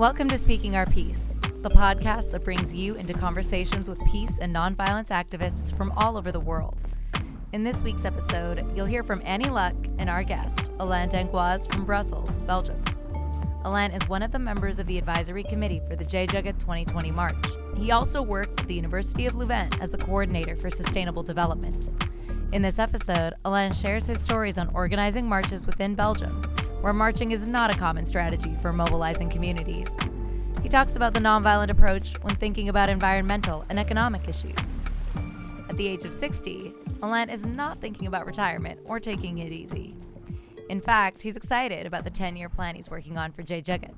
Welcome to Speaking Our Peace, the podcast that brings you into conversations with peace and nonviolence activists from all over the world. In this week's episode, you'll hear from Annie Luck and our guest, Alain Dangoise from Brussels, Belgium. Alain is one of the members of the advisory committee for the Jai Jagat 2020 March. He also works at the University of Louvain as the coordinator for sustainable development. In this episode, Alain shares his stories on organizing marches within Belgium, where marching is not a common strategy for mobilizing communities. He talks about the nonviolent approach when thinking about environmental and economic issues. At the age of 60, Alain is not thinking about retirement or taking it easy. In fact, he's excited about the 10 year plan he's working on for Jai Jagat.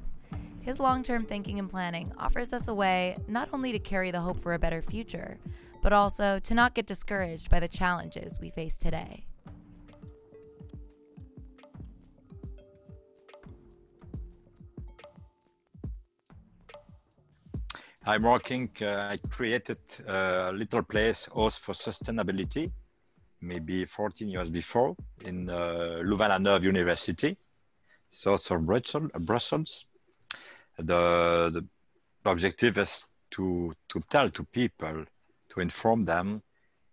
His long term thinking and planning offers us a way not only to carry the hope for a better future, but also to not get discouraged by the challenges we face today. I'm working, uh, I created a little place, House for Sustainability, maybe 14 years before in uh, Louvain-la-Neuve University, south of Brussels. The, the objective is to, to tell to people to inform them,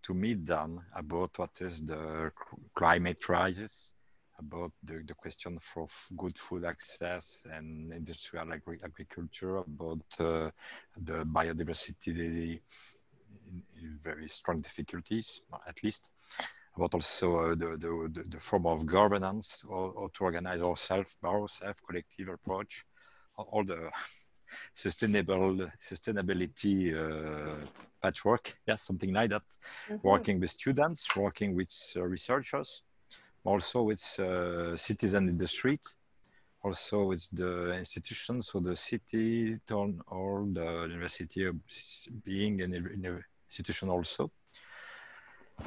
to meet them about what is the climate crisis, about the, the question for good food access and industrial agri agriculture, about uh, the biodiversity in, in, very strong difficulties, at least, about also uh, the, the, the, form of governance or, or to organize ourselves, ourselves, collective approach, all the sustainable sustainability uh, patchwork yes something like that mm -hmm. working with students working with uh, researchers also with uh, citizens in the street also with the institutions so the city town hall the university being an, an institution also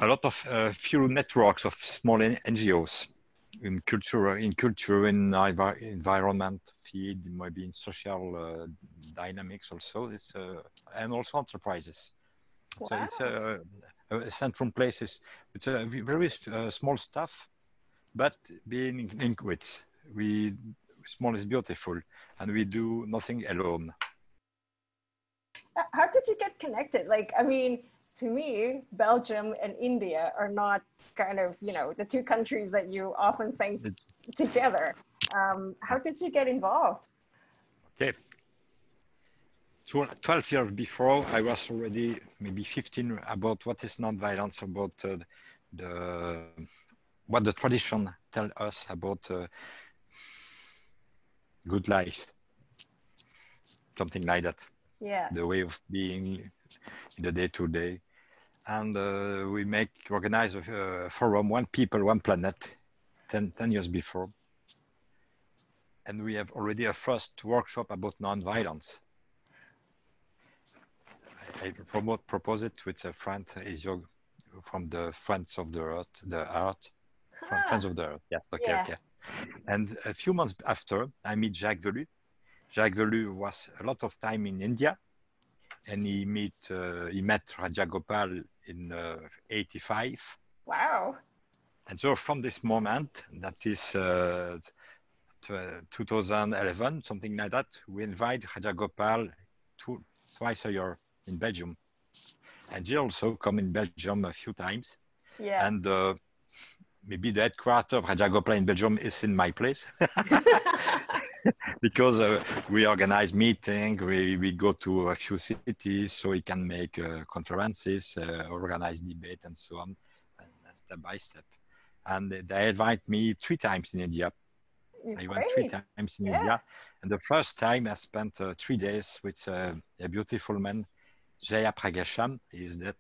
a lot of uh, few networks of small ngos in culture, in culture, in environment field, maybe in social uh, dynamics also. It's uh, and also enterprises. Wow. So it's a, a central places. It's a very uh, small stuff, but being linked we small is beautiful, and we do nothing alone. How did you get connected? Like, I mean, to me, Belgium and India are not kind of, you know, the two countries that you often think it's... together. Um, how did you get involved? Okay. 12 years before, I was already maybe 15 about what is nonviolence, about uh, the what the tradition tell us about uh, good life, something like that. Yeah. The way of being in the day to day. And uh, we make organize a forum, one people, one planet, 10, 10 years before. And we have already a first workshop about non-violence. I, I promote, propose it with a friend, Isio, from the Friends of the Earth, the Earth, ah. Friends of the Earth. Yes, okay, yeah. okay. And a few months after, I meet Jacques Velu. Jacques Velu was a lot of time in India and he meet uh, he met Rajagopal in uh, 85. Wow. And so from this moment, that is uh, 2011, something like that, we invite Rajagopal two, twice a year in Belgium. And he also come in Belgium a few times. Yeah. And uh, maybe the headquarters of Rajagopal in Belgium is in my place. because uh, we organize meetings, we, we go to a few cities so we can make uh, conferences, uh, organize debate and so on, and step by step. And they invite me three times in India. Great. I went three times in yeah. India. And the first time I spent uh, three days with uh, a beautiful man, Jaya Pragasham. is dead.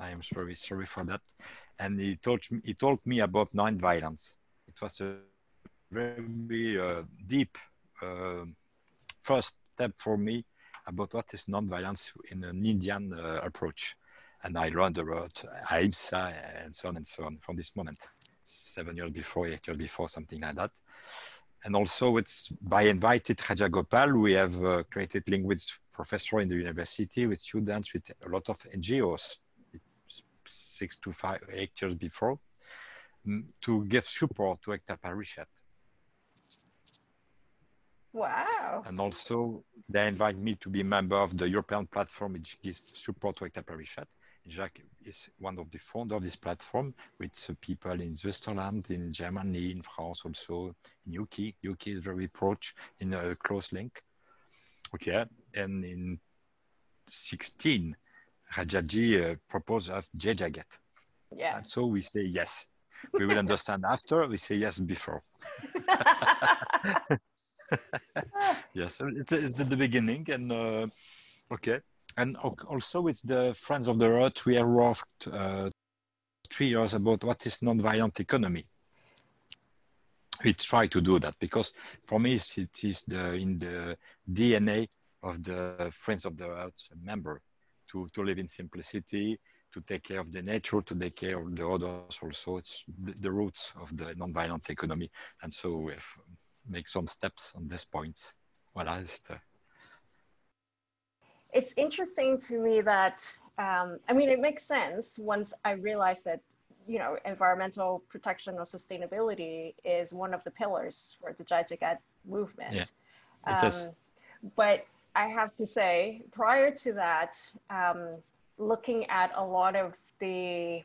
I am very sorry for that. And he told me, he told me about non-violence. It was a very uh, deep uh, first step for me about what is nonviolence in an Indian uh, approach. And I learned about ahimsa and so on and so on from this moment, seven years before, eight years before, something like that. And also, it's by invited Rajagopal, we have uh, created with professor in the university, with students, with a lot of NGOs, six to five, eight years before, mm, to give support to Ekta Parishad Wow. And also, they invite me to be a member of the European platform, which gives support to Ekta Parishad. Jacques is one of the founder of this platform with people in Switzerland, in Germany, in France, also in UK. UK is very approach in a close link. Okay, and in 16, Rajaji uh, proposed of Jai Jagat. Yeah. And so we say yes. We will understand after. We say yes before. yes, it's, it's the, the beginning, and uh, okay and also with the Friends of the Earth, we have worked uh, three years about what is non-violent economy. We try to do that because for me it is the in the DNA of the Friends of the Earth member to, to live in simplicity, to take care of the nature, to take care of the others also. It's the, roots of the non-violent economy. And so we have make some steps on these points. Voilà, it's the, it's interesting to me that um, I mean it makes sense once I realized that you know environmental protection or sustainability is one of the pillars for the Jai movement. Yeah, it um, is. But I have to say, prior to that, um, looking at a lot of the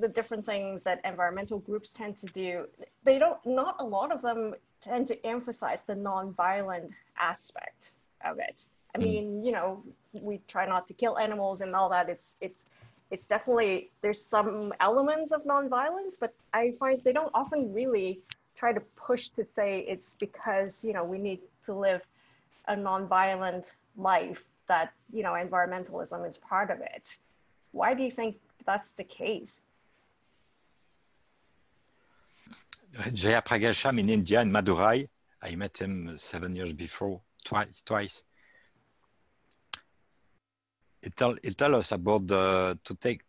the different things that environmental groups tend to do, they don't. Not a lot of them tend to emphasize the nonviolent aspect of it. I mm. mean, you know, we try not to kill animals and all that. It's it's it's definitely there's some elements of nonviolence, but I find they don't often really try to push to say it's because you know we need to live a nonviolent life that you know environmentalism is part of it. Why do you think that's the case? Jaya Pragasham in India in Madurai. I met him seven years before, twice, twice it tell it tell us about the to take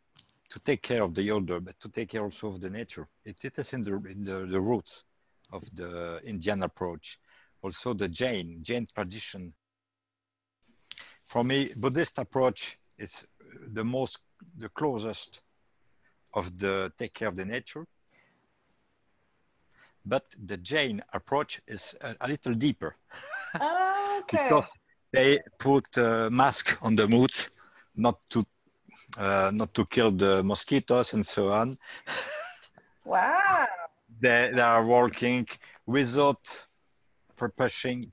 to take care of the older, but to take care also of the nature. It, it is in the in the, the roots of the Indian approach. Also the Jain Jain tradition. For me, Buddhist approach is the most the closest of the take care of the nature. But the Jain approach is a, a little deeper. okay. because they put a mask on the mood not to uh, not to kill the mosquitoes and so on. Wow. they, they are working without pushing,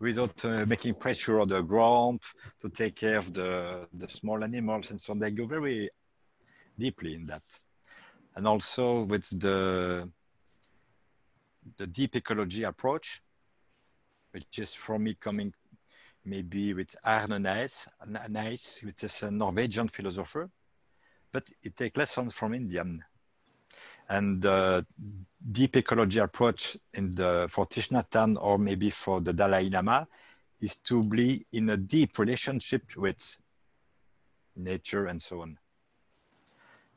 without uh, making pressure on the ground to take care of the, the small animals and so on. They go very deeply in that. And also with the, the deep ecology approach, which is for me coming maybe with Arne Naess, Naess, which is a Norwegian philosopher, but it takes lessons from Indian. And the deep ecology approach in the, for Thich Nhat Hanh or maybe for the Dalai Lama is to be in a deep relationship with nature and so on.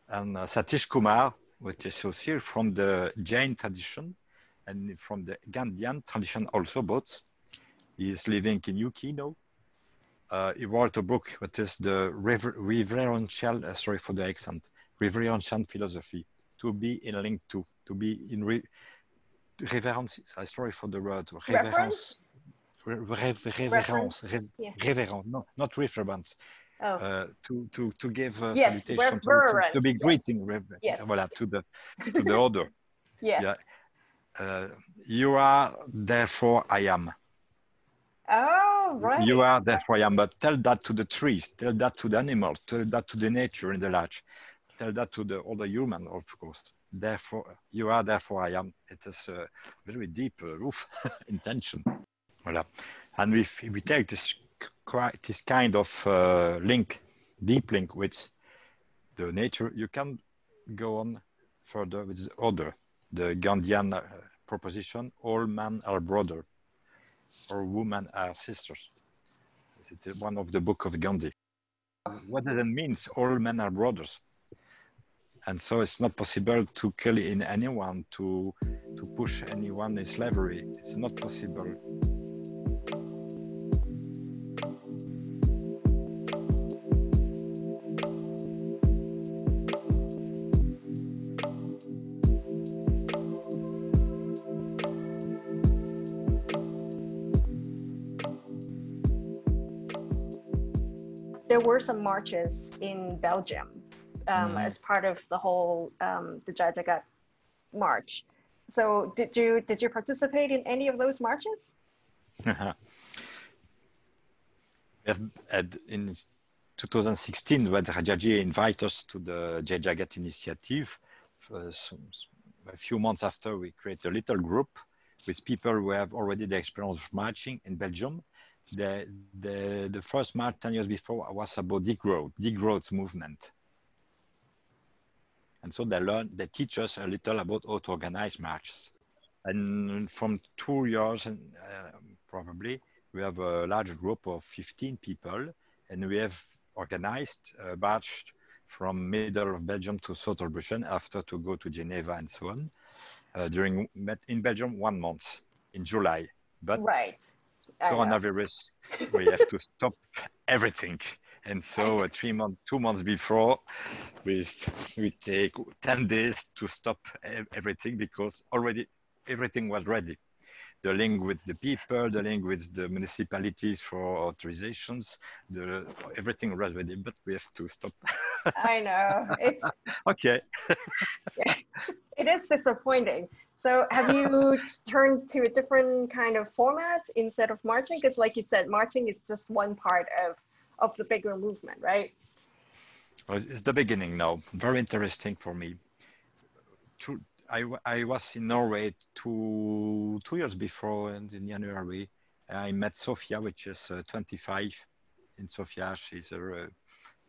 And uh, Satish Kumar, which is also from the Jain tradition and from the Gandhian tradition also both, is living in UK now. Uh, he wrote a book which is the reverential, uh, sorry for the accent, reverential philosophy, to be in link to, to be in re, reverence, sorry for the word, reverence. Reverence, reverence, yeah. reverence, no, not reference. Oh. Uh, to to to give uh, yes, salutation to, to, to, be greeting yes. voilà, to the to the order. yes. Yeah. Uh, you are, therefore I am. Oh, right. You are, therefore I am. But tell that to the trees, tell that to the animals, tell that to the nature in the large, tell that to the other human, of course. Therefore, you are, therefore I am. It is a very deep uh, roof intention. Voilà. And if we take this, this kind of uh, link, deep link with the nature, you can go on further with the other, the Gandhian uh, proposition, all men are brother or women are sisters. It's one of the book of Gandhi. What does it mean? All men are brothers and so it's not possible to kill in anyone to to push anyone in slavery. It's not possible. There were some marches in Belgium um, mm-hmm. as part of the whole um, the Jai march. So did you did you participate in any of those marches? in 2016, when Rajaji invited us to the Jai Jagat initiative, a few months after, we create a little group with people who have already the experience of marching in Belgium. The, the, the first march 10 years before was about degrowth, degrowth movement. And so they learn, they teach us a little about how to organize marches. And from two years, uh, probably, we have a large group of 15 people, and we have organized a march from middle of Belgium to southern Brussels after to go to Geneva and so on. Uh, during in Belgium one month in July, but right. coronavirus we have to stop everything. And so uh, three months, two months before, we we take ten days to stop everything because already everything was ready the link with the people, the link with the municipalities for authorizations, the everything was ready, but we have to stop. I know it's okay. it is disappointing. So, have you turned to a different kind of format instead of marching? Because, like you said, marching is just one part of of the bigger movement, right? It's the beginning now. Very interesting for me. I, I was in Norway two two years before, and in January, I met Sofia, which is uh, 25 in Sofia. She's a,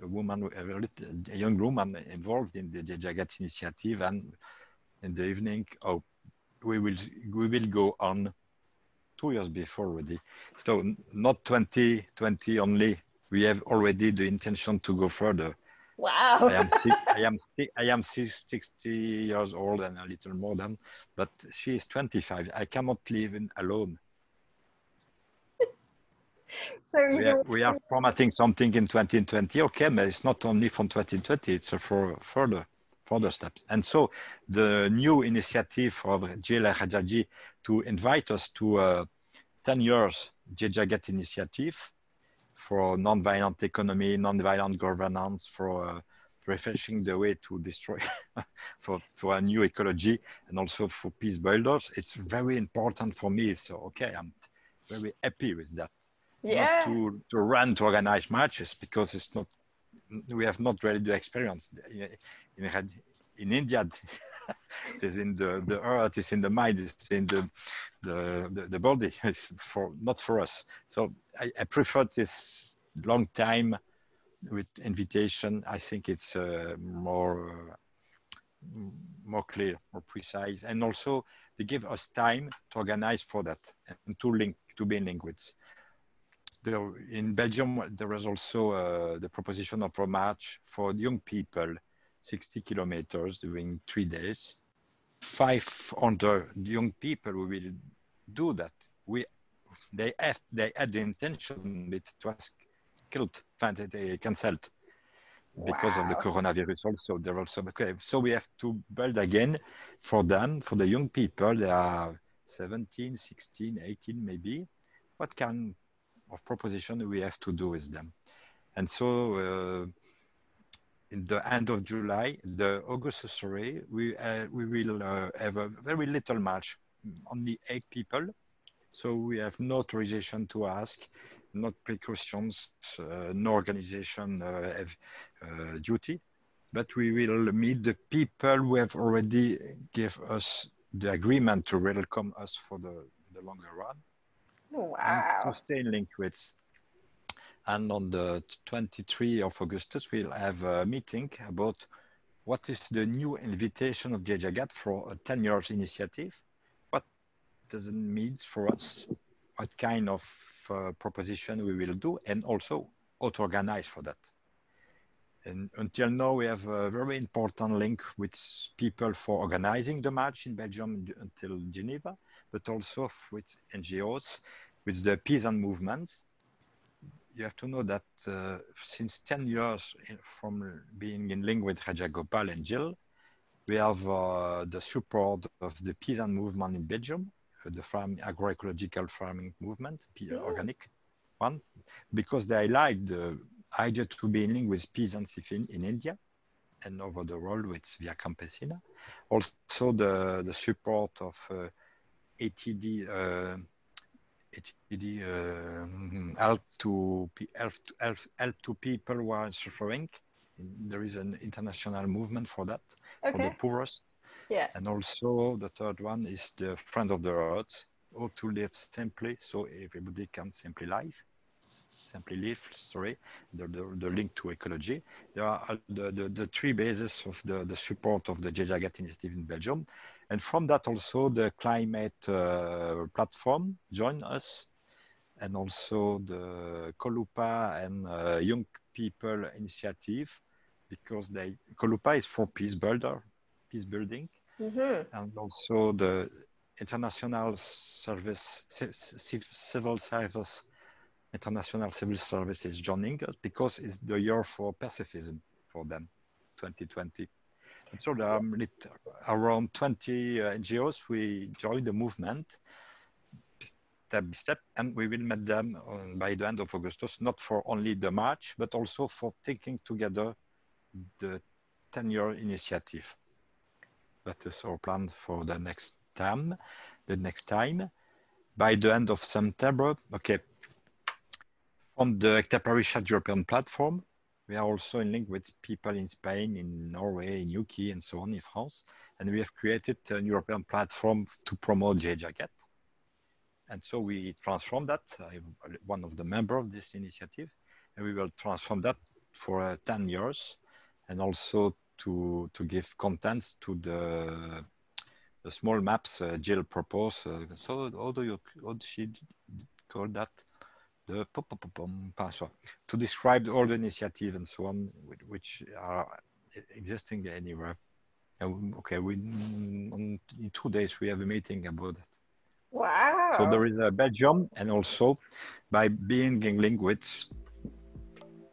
a woman, a, little, a, young woman involved in the Jagat initiative. And in the evening, oh, we will we will go on two years before already. So not 2020 only. We have already the intention to go further. Wow. I am, I am, I am 60 years old and a little more than, but she is 25. I cannot live in alone. so we are, we are formatting something in 2020. Okay, but it's not only from 2020, it's for further further steps. And so the new initiative of Jill Rajaji to invite us to a 10 years Jai Jagat initiative for non-violent economy, non-violent governance, for uh, refreshing the way to destroy for, for a new ecology and also for peace builders. It's very important for me. So, okay, I'm very happy with that. Yeah. Not to, to run to organize marches because it's not, we have not really the experience. In, in, in India, it is in the, the earth, it's in the mind, it's in the, the, the, body, for, not for us. So I, I prefer this long time with invitation. I think it's uh, more, uh, more clear, more precise. And also they give us time to organize for that and to link, to be in language. There, in Belgium, there was also uh, the proposition of a march for young people 60 kilometers during three days. 500 young people will do that. We, they have, they had the intention, but it was killed, they cancelled because wow. of the coronavirus also. There also, okay, so we have to build again for them, for the young people. They are 17, 16, 18 maybe. What kind of proposition we have to do with them? And so uh, in the end of July, the August sorry, we uh, we will uh, have a very little match, only eight people. So we have no authorization to ask, not precautions, uh, no organization uh, have uh, duty, but we will meet the people who have already give us the agreement to welcome us for the, the longer run. Wow. to stay in link with and on the 23 of Augustus, we'll have a meeting about what is the new invitation of Jai Jagat for a 10 years initiative. What does it mean for us? What kind of uh, proposition we will do and also how to organize for that. And until now, we have a very important link with people for organizing the march in Belgium until Geneva, but also with NGOs, with the peasant movements you have to know that uh, since 10 years in, from being in link with Rajagopal and Jill, we have uh, the support of the peasant movement in Belgium, uh, the farm, agroecological farming movement, yeah. organic one, because they like the idea to be in link with peasants in, in India and over the world with Via Campesina. Also the, the support of uh, ATD, ATD uh, help, to, help, to, help, help to people who are suffering. There is an international movement for that, okay. for the poorest. Yeah. And also the third one is the friend of the earth, how to live simply so everybody can simply live simply live, sorry, the, the, the, link to ecology. There are the, the, the three bases of the, the support of the Jai Jagat initiative in Belgium. And from that also the climate uh, platform join us and also the Colupa and uh, Young People Initiative because they Colupa is for peace builder, peace building, mm-hmm. and also the international service, civil service, international civil service is joining us because it's the year for pacifism for them, 2020. And so there are around 20 uh, NGOs. We joined the movement step by step, and we will meet them by the end of August, not for only the march, but also for taking together the 10-year initiative. That is our plan for the next time. The next time, by the end of September, okay. From the Ekta Parishad European platform, we are also in link with people in Spain, in Norway, in UK, and so on in France. And we have created a European platform to promote Jai Jagat. And so we transform that. I'm one of the members of this initiative, and we will transform that for uh, 10 years, and also to to give contents to the the small maps uh, Jill proposed. Uh, so how do you how she call that? The password to describe all the initiative and so on, which are existing anywhere. And okay, we in two days we have a meeting about it. Wow. So there is a Belgium, and also by being in link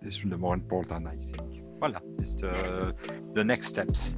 this is the more important, I think. Voilà, it's the, the next steps.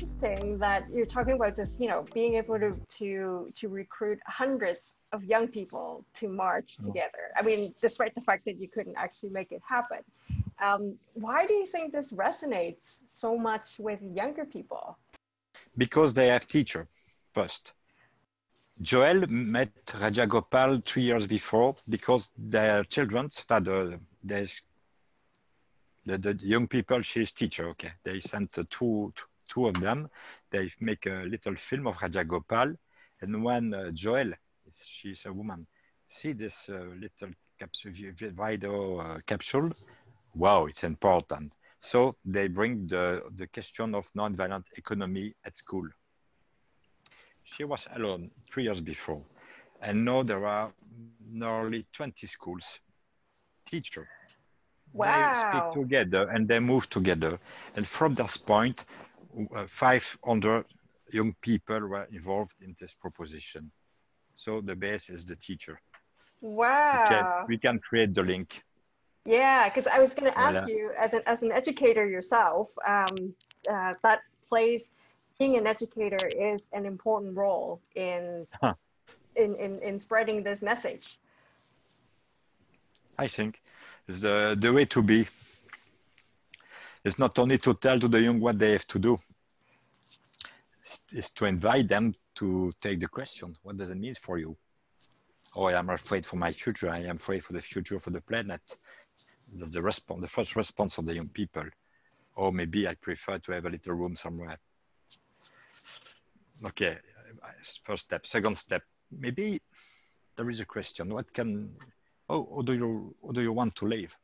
Interesting that you're talking about just you know being able to to to recruit hundreds of young people to march oh. together. I mean, despite the fact that you couldn't actually make it happen. Um, why do you think this resonates so much with younger people? Because they have teacher first. Joel met Rajagopal three years before because their children, the, the, the young people, she's teacher, okay. They sent two, two of them. They make a little film of Rajagopal. And when uh, Joel, she's a woman, see this uh, little capsule, video uh, capsule, wow, it's important. So they bring the, the question of nonviolent economy at school. She was alone three years before. And now there are nearly 20 schools, teacher. Wow. They speak together and they move together. And from this point, 500 young people were involved in this proposition. So the base is the teacher. Wow. We can, we can create the link. Yeah, because I was going to ask yeah. you, as an as an educator yourself, um, uh, that plays being an educator is an important role in huh. in, in in spreading this message. I think is the the way to be. It's not only to tell to the young what they have to do, it's, to invite them to take the question. What does it mean for you? Oh, I am afraid for my future. I am afraid for the future for the planet. That's the response, the first response of the young people. Or maybe I prefer to have a little room somewhere. Okay, first step. Second step, maybe there is a question. What can, oh, how do you, how do you want to live?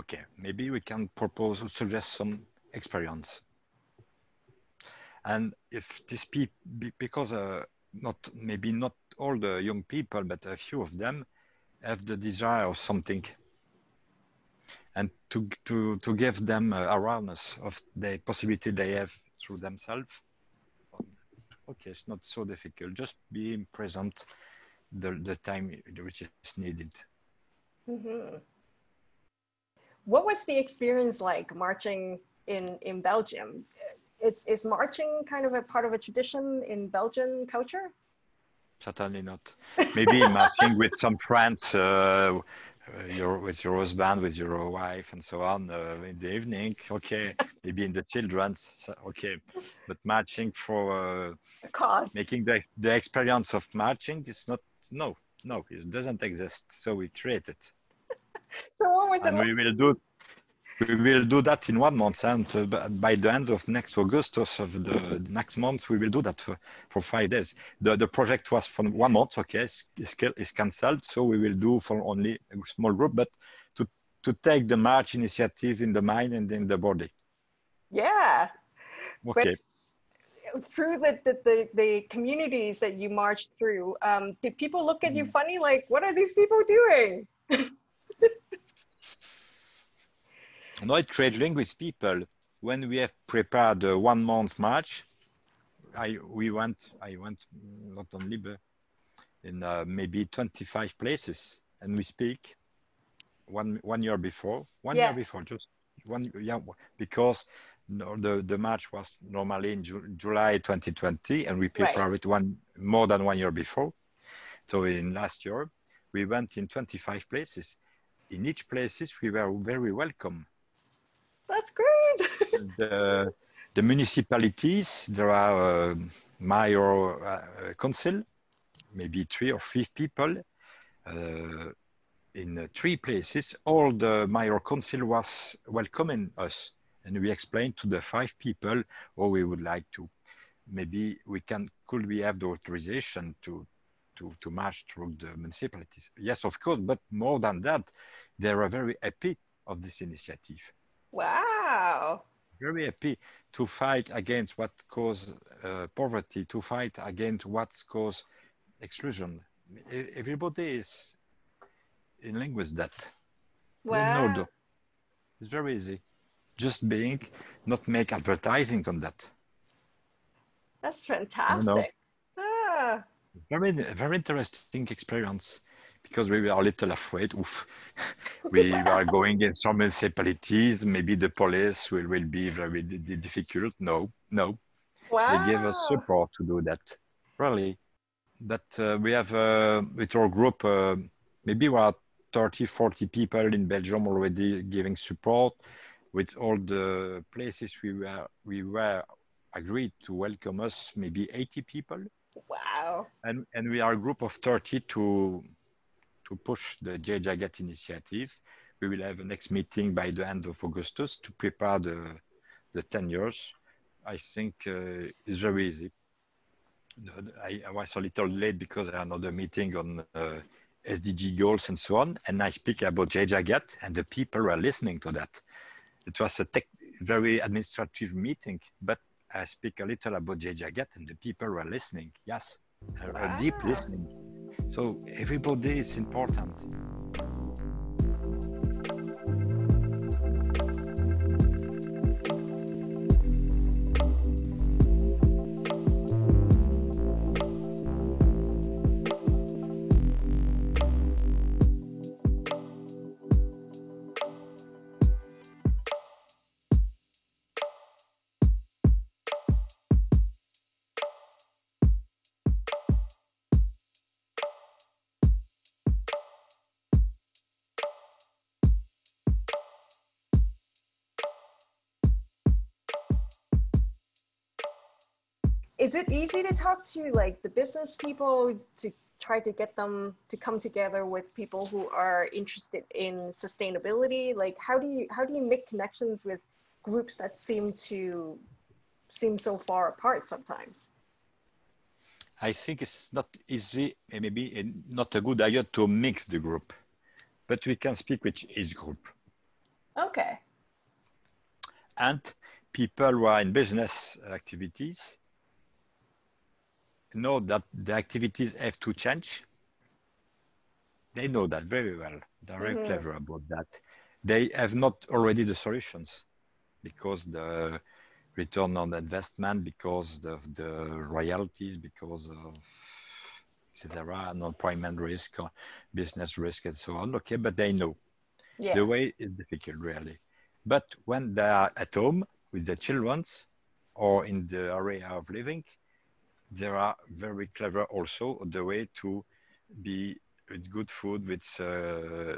Okay, maybe we can propose, or suggest some experience. And if this people, because uh, not maybe not all the young people, but a few of them have the desire of something. and to to to give them uh, awareness of the possibility they have through themselves. Okay, it's not so difficult. Just being present the the time which is needed. Mm-hmm. What was the experience like marching in in Belgium? It's is marching kind of a part of a tradition in Belgian culture? Certainly not. Maybe marching with some friends, uh, your with your husband, with your wife, and so on uh, in the evening. Okay, maybe in the children's. Okay, but marching for uh, cause making the the experience of marching is not. No, no, it doesn't exist. So we create it. So what was and it? we will do we will do that in one month and uh, by the end of next august of the next month we will do that for, for five days. The, the project was for one month okay it's, it's cancelled so we will do for only a small group but to to take the march initiative in the mind and in the body. Yeah. Okay. but through the, the, the, the, communities that you march through um, did people look at you mm. funny like what are these people doing no, I trade with people. When we have prepared a one month march, I we went I went not only but in uh, maybe 25 places and we speak one one year before one yeah. year before just one yeah because no, the the march was normally in Ju- July 2020 and we prepared right. it one more than one year before so in last year we went in 25 places in each places we were very welcome that's great. the, the municipalities, there are uh, mayor uh, council, maybe three or five people uh, in three places. All the mayor council was welcoming us, and we explained to the five people what we would like to. Maybe we can could we have the authorization to to, to march through the municipalities. Yes, of course, but more than that, they are very happy of this initiative. Wow. Very happy to fight against what cause uh, poverty, to fight against what cause exclusion. Everybody is in line with that. Wow. It's very easy. Just being, not make advertising on that. That's fantastic. Ah. Very, very interesting experience because we were a little afraid. Oof. we are going in some municipalities. Maybe the police will, will be very difficult. No, no. Wow. They gave us support to do that. Really. But uh, we have, uh, with our group, uh, maybe we are 30, 40 people in Belgium already giving support. With all the places we were, we were agreed to welcome us, maybe 80 people. Wow. And, and we are a group of 30 to to push the Jai Jagat initiative. We will have a next meeting by the end of Augustus to prepare the, the 10 years. I think uh, it's very easy. I, I, was a little late because I had another meeting on uh, SDG goals and so on. And I speak about Jai Jagat and the people were listening to that. It was a tech, very administrative meeting, but I speak a little about Jai Jagat and the people were listening. Yes, a, a deep listening. So everybody is important. Is it easy to talk to like the business people to try to get them to come together with people who are interested in sustainability? Like how do you how do you make connections with groups that seem to seem so far apart sometimes? I think it's not easy and maybe not a good idea to mix the group but we can speak with each group. Okay. And people who are in business activities know that the activities have to change. They know that very well. They're very mm-hmm. clever about that. they have not already the solutions because the return on investment, because of the royalties, because of etc., non-payment risk, business risk, and so on. Okay, but they know. Yeah. The way is difficult, really. But when they are at home with the children or in the area of living, there are very clever also the way to be with good food, with uh,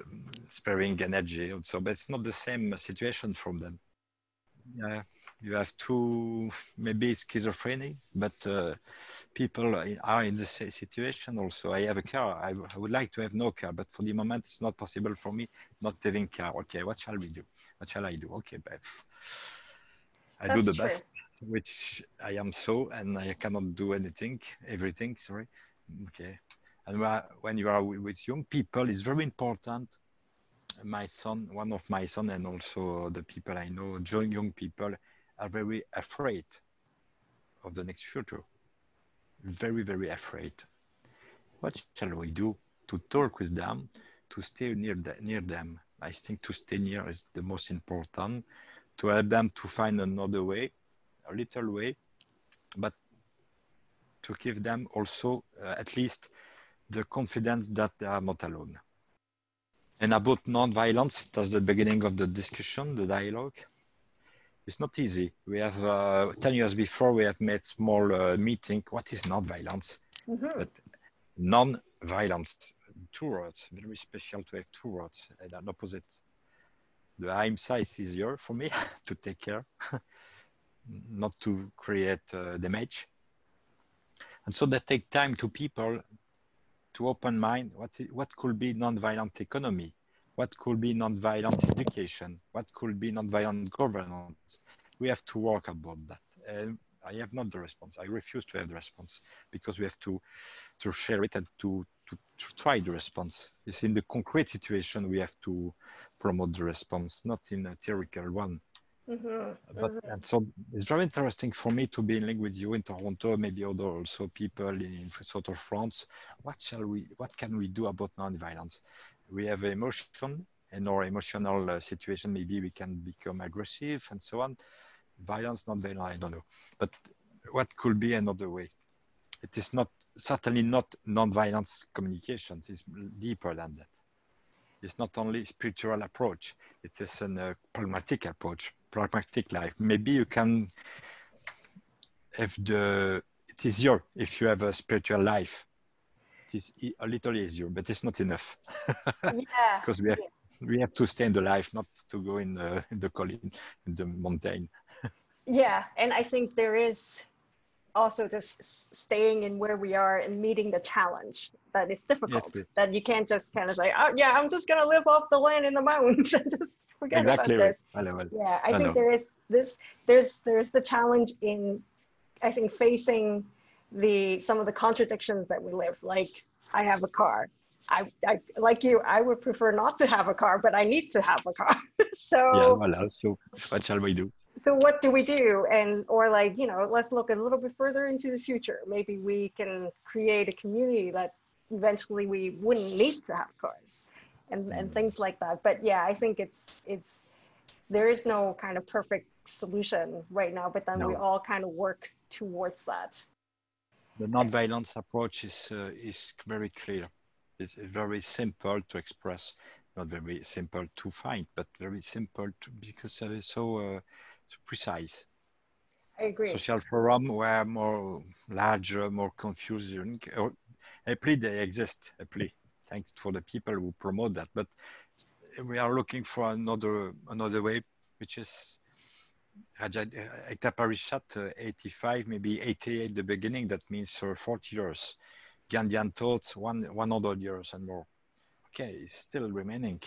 sparing energy. So, but it's not the same situation from them. Yeah, you have two, maybe it's schizophrenic, but uh, people are in the same situation also. I have a car. I, I, would like to have no car, but for the moment, it's not possible for me not having car. Okay, what shall we do? What shall I do? Okay, I That's do the true. best, which I am so, and I cannot do anything, everything. Sorry. Okay, and when you are with young people, it's very important. My son, one of my son, and also the people I know, young people, are very afraid of the next future. Very, very afraid. What shall we do to talk with them, to stay near, the, near them? I think to stay near is the most important, to help them to find another way, a little way, but to give them also uh, at least the confidence that they are not alone. And about non-violence, that's the beginning of the discussion, the dialogue. It's not easy. We have uh, 10 years before, we have made small uh, meeting. What is non-violence? Mm-hmm. But non-violence, two words, very special to have two words and an opposite. The ahimsa is easier for me to take care, not to create uh, damage. And so that take time to people to open mind what, what could be nonviolent economy, what could be nonviolent education, what could be nonviolent governance. We have to work about that. And I have not the response. I refuse to have the response because we have to, to share it and to, to, to try the response. It's in the concrete situation we have to promote the response, not in a theoretical one. Mm-hmm. But mm-hmm. and so it's very interesting for me to be in link with you in Toronto, maybe other also people in sort of France. What shall we? What can we do about non-violence? We have emotion, and our emotional uh, situation. Maybe we can become aggressive and so on. Violence, non-violence, I don't know. But what could be another way? It is not certainly not non-violence communications. It's deeper than that. It's not only spiritual approach. It is a uh, pragmatic approach pragmatic life. Maybe you can have the, it is easier if you have a spiritual life. It is a little easier, but it's not enough. yeah. Because we have, yeah. we have to stay in the life, not to go in the, in the colline, in the mountain. yeah. And I think there is also just staying in where we are and meeting the challenge that is difficult. yes, that you can't just kind of say oh yeah i'm just going to live off the land in the mountains. And just forget exactly about this yeah i, I think know. there is this there's there's the challenge in i think facing the some of the contradictions that we live. Like i have a car. I, I like you i would prefer not to have a car but i need to have a car. So yeah well, so what shall we do so what do we do? And or like you know let's look a little bit further into the future. Maybe we can create a community that eventually we wouldn't need to have cars and and mm. things like that. But yeah i think it's it's there is no kind of perfect solution right now but then no. we all kind of work towards that. The non-violence approach is uh, is very clear. It's very simple to express not very simple to find but very simple to because it's so uh, precise. I agree. Social forum were more larger, more confusing. Apply they exist. Apply, thanks for the people who promote that. But we are looking for another another way, which is Ekta Parishad, uh, 85, maybe 88 the beginning. That means uh, 40 years. Gandhian thoughts, one 100 years and more. Okay, it's still remaining.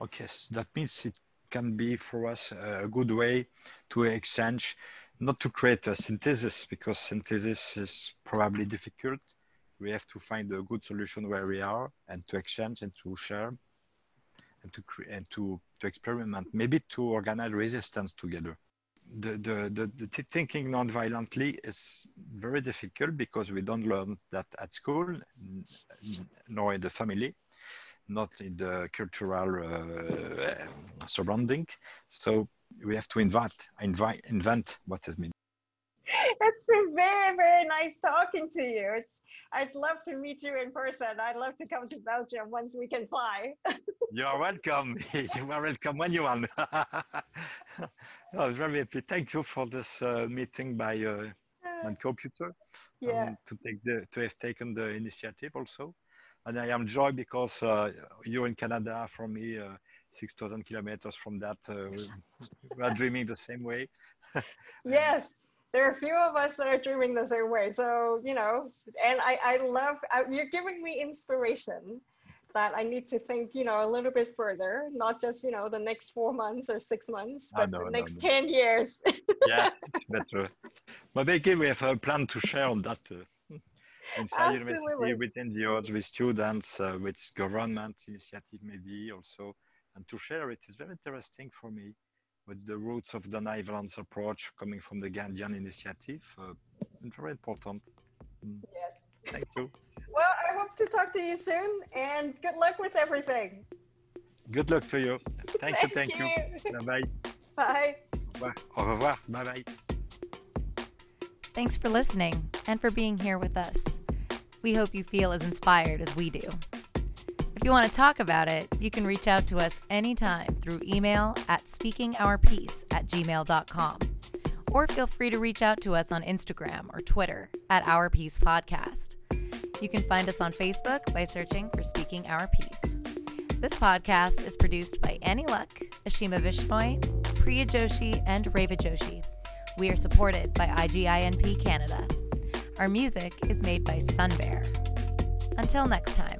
Okay, so that means it can be for us a good way to exchange, not to create a synthesis because synthesis is probably difficult. We have to find a good solution where we are and to exchange and to share and to create and to, to experiment, maybe to organize resistance together. The, the, the, the thinking non-violently is very difficult because we don't learn that at school nor in the family not in the cultural uh, surrounding. So we have to invent, invite, invent what has been. It's been very, very nice talking to you. It's, I'd love to meet you in person. I'd love to come to Belgium once we can fly. You're welcome. you are welcome when you want. I was very happy. Thank you for this uh, meeting by uh, computer. Yeah. Um, to take the to have taken the initiative also, and I am joy because uh, you're in Canada. From me, uh, six thousand kilometers from that, uh, we are dreaming the same way. yes, there are a few of us that are dreaming the same way. So you know, and I I love I, you're giving me inspiration that I need to think, you know, a little bit further, not just, you know, the next four months or six months, but know, the next 10 years. yeah, better. But again, we have a plan to share on that. Uh, inside university, with NGOs, with students, uh, with government initiative maybe also, and to share it is very interesting for me. With the roots of the non-violence approach coming from the Gandhian initiative? Uh, very important. Mm. Yes. Thank you. Well, I hope to talk to you soon and good luck with everything. Good luck to you. Thank, thank you. Thank you. you. Bye bye. Bye. Au revoir. Bye bye. Thanks for listening and for being here with us. We hope you feel as inspired as we do. If you want to talk about it, you can reach out to us anytime through email at speakingourpeace at gmail.com or feel free to reach out to us on Instagram or Twitter at Our Peace Podcast. You can find us on Facebook by searching for Speaking Our Peace. This podcast is produced by Annie Luck, Ashima Vishnoi, Priya Joshi, and Reva Joshi. We are supported by IGINP Canada. Our music is made by Sunbear. Until next time.